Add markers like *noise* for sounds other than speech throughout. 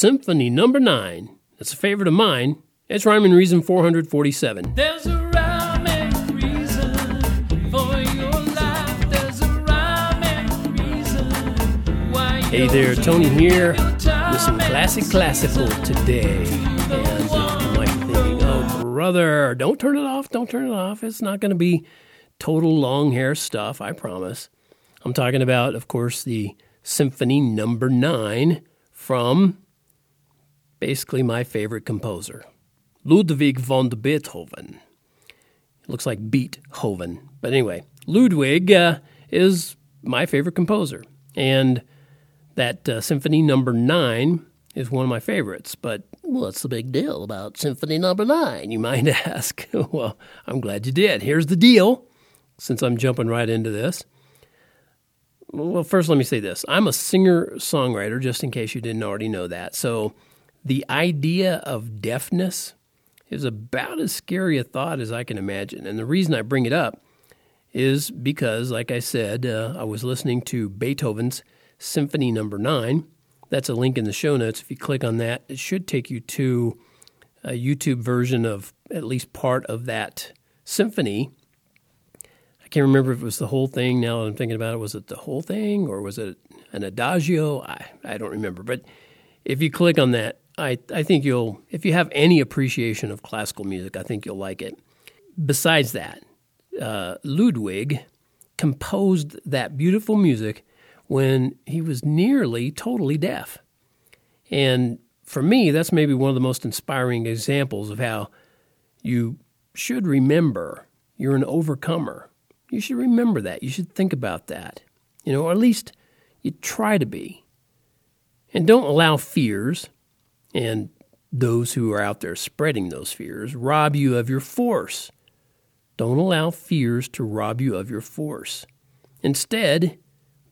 Symphony Number 9. It's a favorite of mine. It's Rhyming Reason 447. There's a rhyme and reason for your life. There's a rhyme and reason why Hey there, Tony here with some classic classical today. And uh, you might be thinking, oh, brother, don't turn it off, don't turn it off. It's not going to be total long hair stuff, I promise. I'm talking about, of course, the Symphony Number 9 from basically my favorite composer, Ludwig von Beethoven. It looks like Beethoven. But anyway, Ludwig uh, is my favorite composer. And that uh, Symphony Number Nine is one of my favorites. But what's the big deal about Symphony Number Nine? You might *laughs* ask. *laughs* well, I'm glad you did. Here's the deal. Since I'm jumping right into this. Well, first, let me say this I'm a singer songwriter, just in case you didn't already know that. So, the idea of deafness is about as scary a thought as I can imagine. And the reason I bring it up is because, like I said, uh, I was listening to Beethoven's Symphony Number Nine. That's a link in the show notes. If you click on that, it should take you to a YouTube version of at least part of that symphony. I can't remember if it was the whole thing. Now that I'm thinking about it, was it the whole thing or was it an adagio? I, I don't remember. But if you click on that, I, I think you'll, if you have any appreciation of classical music, I think you'll like it. Besides that, uh, Ludwig composed that beautiful music when he was nearly totally deaf. And for me, that's maybe one of the most inspiring examples of how you should remember you're an overcomer. You should remember that. You should think about that. You know, or at least you try to be. And don't allow fears and those who are out there spreading those fears rob you of your force. Don't allow fears to rob you of your force. Instead,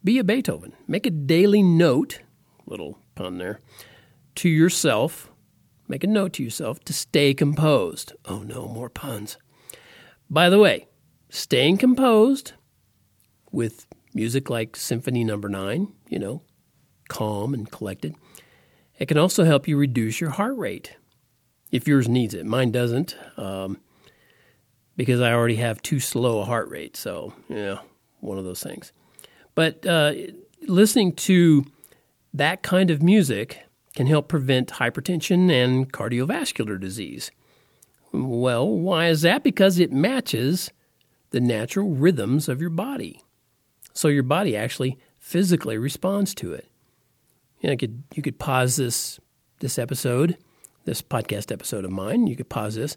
be a Beethoven. Make a daily note, little pun there, to yourself. Make a note to yourself to stay composed. Oh no, more puns. By the way, staying composed with music like Symphony Number no. 9, you know, calm and collected, it can also help you reduce your heart rate if yours needs it. Mine doesn't um, because I already have too slow a heart rate. So, yeah, one of those things. But uh, listening to that kind of music can help prevent hypertension and cardiovascular disease. Well, why is that? Because it matches the natural rhythms of your body. So your body actually physically responds to it. You, know, you could you could pause this this episode, this podcast episode of mine. You could pause this,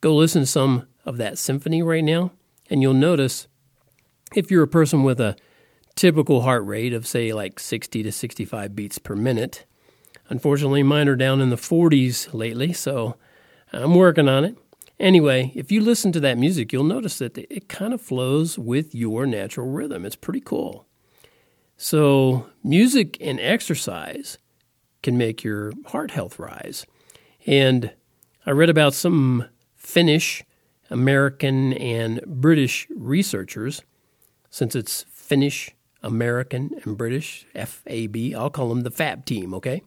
go listen to some of that symphony right now, and you'll notice if you're a person with a typical heart rate of say like 60 to 65 beats per minute. Unfortunately, mine are down in the 40s lately, so I'm working on it. Anyway, if you listen to that music, you'll notice that it kind of flows with your natural rhythm. It's pretty cool. So, music and exercise can make your heart health rise. And I read about some Finnish, American, and British researchers, since it's Finnish, American, and British, FAB, I'll call them the FAB team, okay?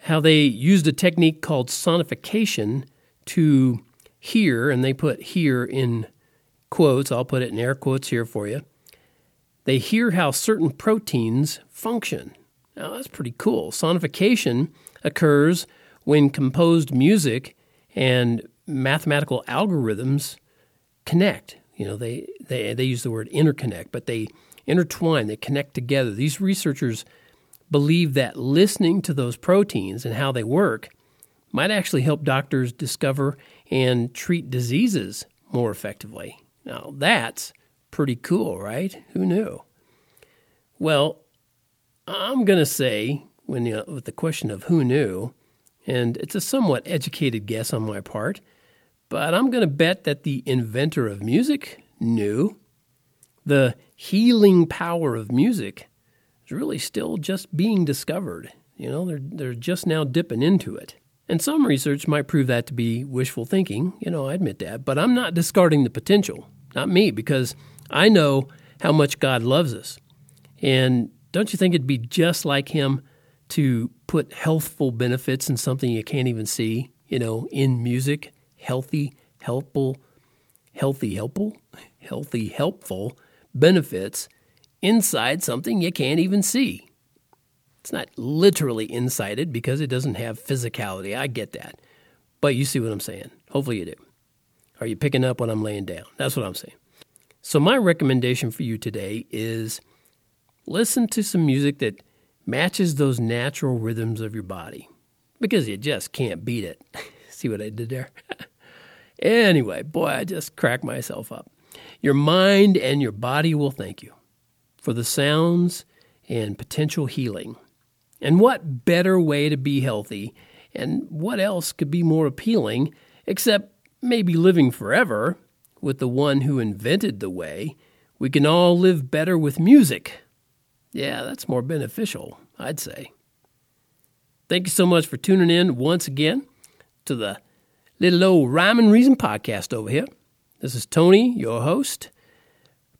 How they used a technique called sonification to hear, and they put hear in quotes, I'll put it in air quotes here for you they hear how certain proteins function. Now, that's pretty cool. Sonification occurs when composed music and mathematical algorithms connect. You know, they, they, they use the word interconnect, but they intertwine, they connect together. These researchers believe that listening to those proteins and how they work might actually help doctors discover and treat diseases more effectively. Now, that's Pretty cool, right? Who knew? Well, I'm going to say, when you with the question of who knew, and it's a somewhat educated guess on my part, but I'm going to bet that the inventor of music knew. The healing power of music is really still just being discovered. You know, they're, they're just now dipping into it. And some research might prove that to be wishful thinking. You know, I admit that. But I'm not discarding the potential. Not me, because I know how much God loves us. And don't you think it'd be just like Him to put healthful benefits in something you can't even see, you know, in music, healthy, helpful, healthy, helpful, healthy, helpful benefits inside something you can't even see. It's not literally inside it because it doesn't have physicality. I get that. But you see what I'm saying. Hopefully you do. Are you picking up what I'm laying down? That's what I'm saying. So, my recommendation for you today is listen to some music that matches those natural rhythms of your body because you just can't beat it. *laughs* see what I did there? *laughs* anyway, boy, I just cracked myself up. Your mind and your body will thank you for the sounds and potential healing. And what better way to be healthy? And what else could be more appealing except maybe living forever with the one who invented the way we can all live better with music? Yeah, that's more beneficial, I'd say. Thank you so much for tuning in once again to the Little Old Rhyme and Reason podcast over here. This is Tony, your host,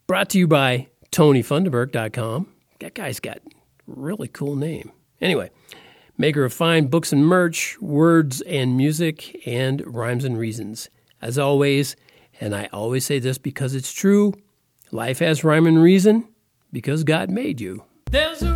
brought to you by TonyFunderberg.com. That guy's got a really cool name. Anyway, maker of fine books and merch, words and music, and rhymes and reasons. As always, and I always say this because it's true, life has rhyme and reason because God made you. There's a